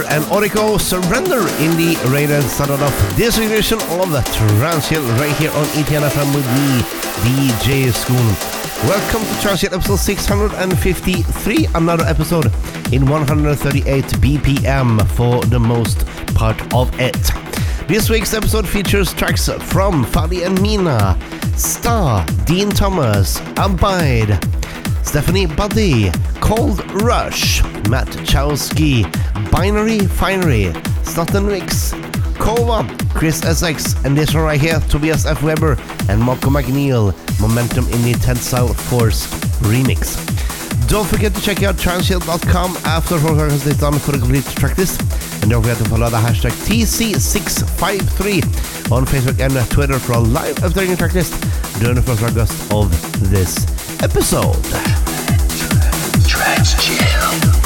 And Orico Surrender in the rated started off this edition of the Transient right here on ETN FM with me, DJ School. Welcome to Transient episode 653, another episode in 138 BPM for the most part of it. This week's episode features tracks from Fady and Mina, Star, Dean Thomas, Abide, Stephanie Buddy, Cold Rush, Matt Chowski, Binary Finery, Stoughton Mix, Kova, Chris SX, and this one right here, Tobias F. Weber and Marco McNeil, Momentum in the Tensile Force remix. Don't forget to check out transhill.com after podcast is done for the complete track list. And don't forget to follow the hashtag TC653 on Facebook and Twitter for a live updating track list during the first August of this episode. Transchill.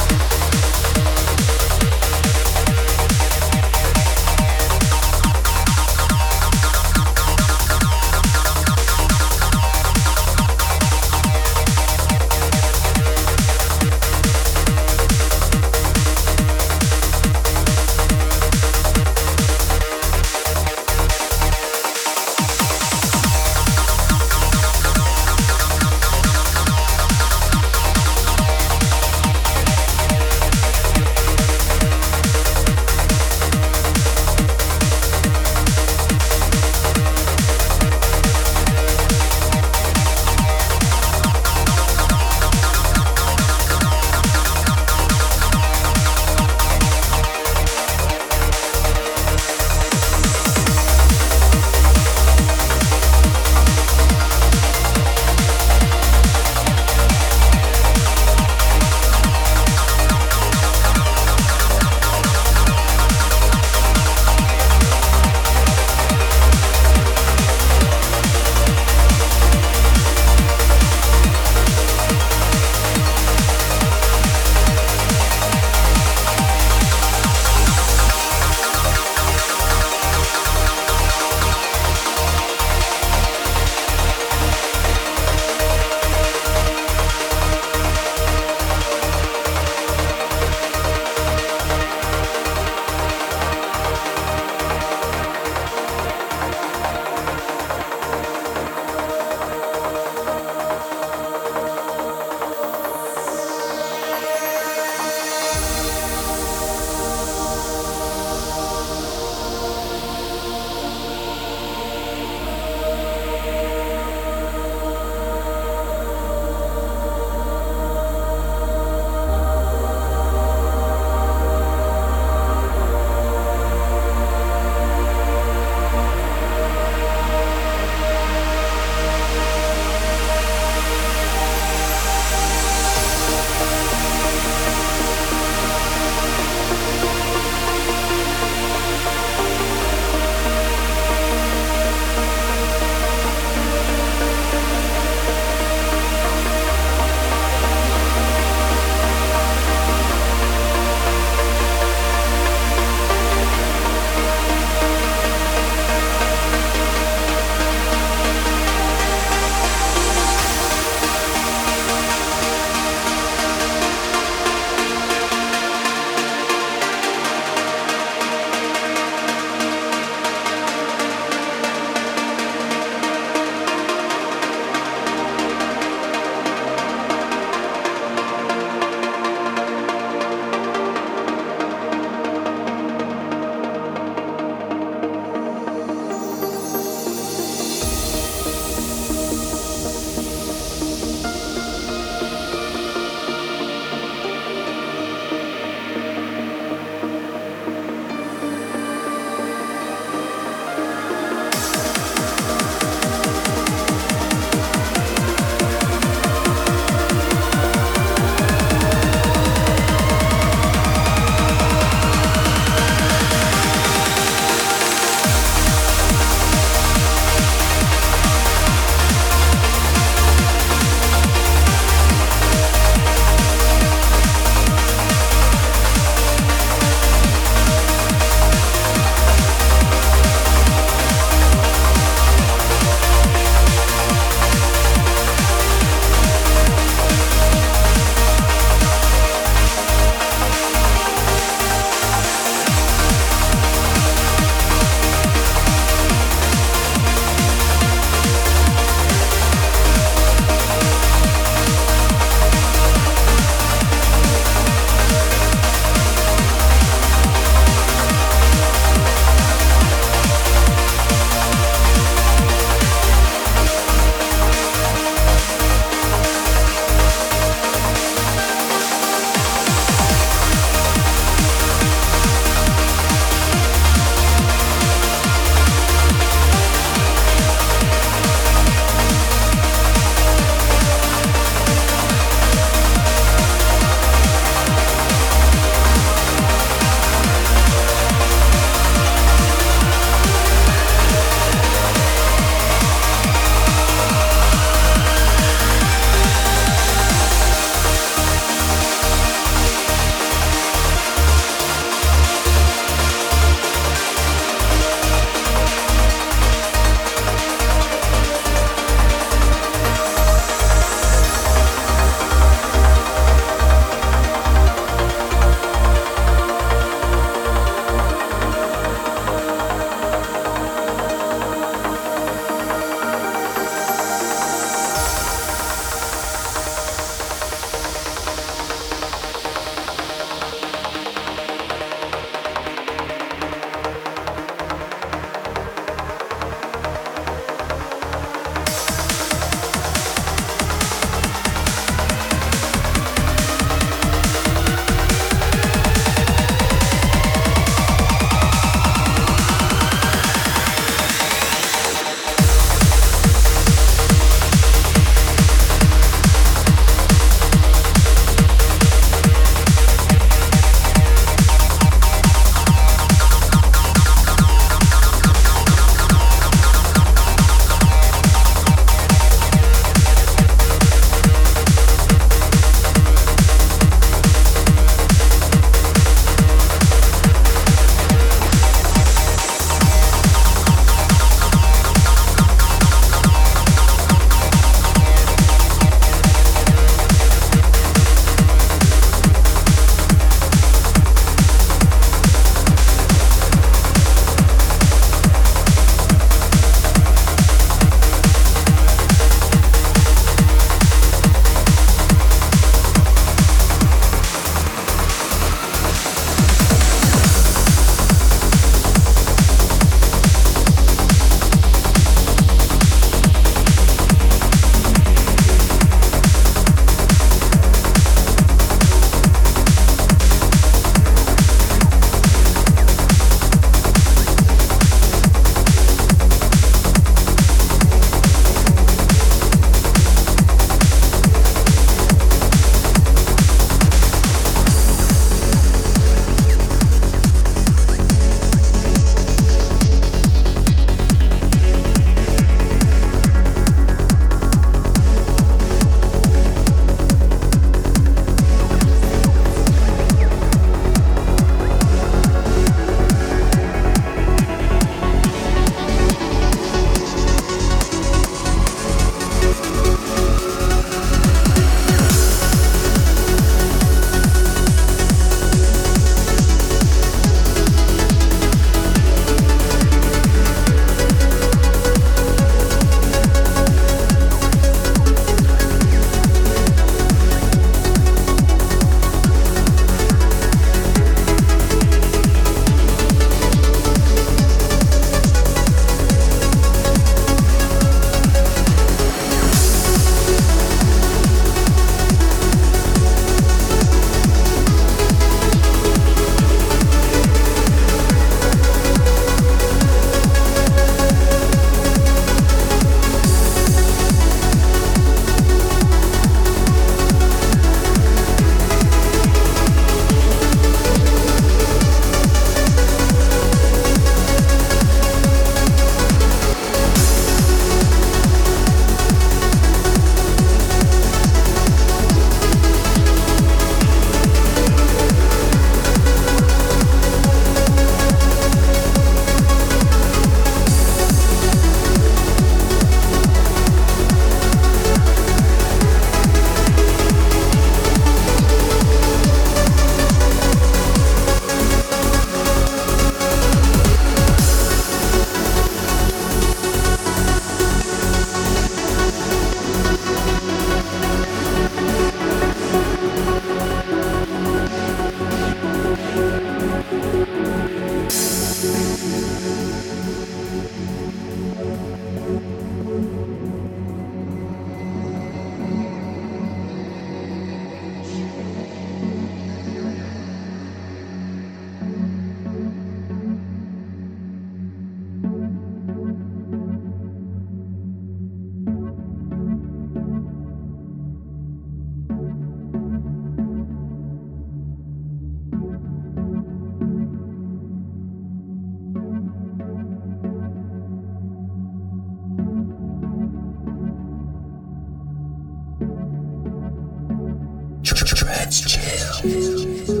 Let's chill.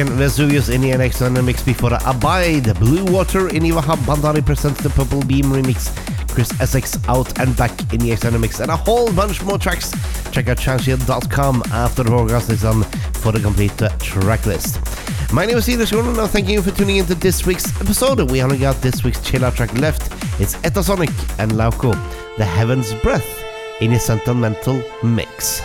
Kraken Vesuvius in the extended mix before Abide. Blue Water in Ivaha Bandari presents the Purple Beam remix. Chris Essex out and back in the extended mix and a whole bunch more tracks. Check out transient.com after the broadcast is on for the complete uh, track list. My name is Ida Schoen and thank you for tuning into this week's episode. We only got this week's chill out track left. It's Etasonic and Lauko, The Heaven's Breath in a sentimental mix.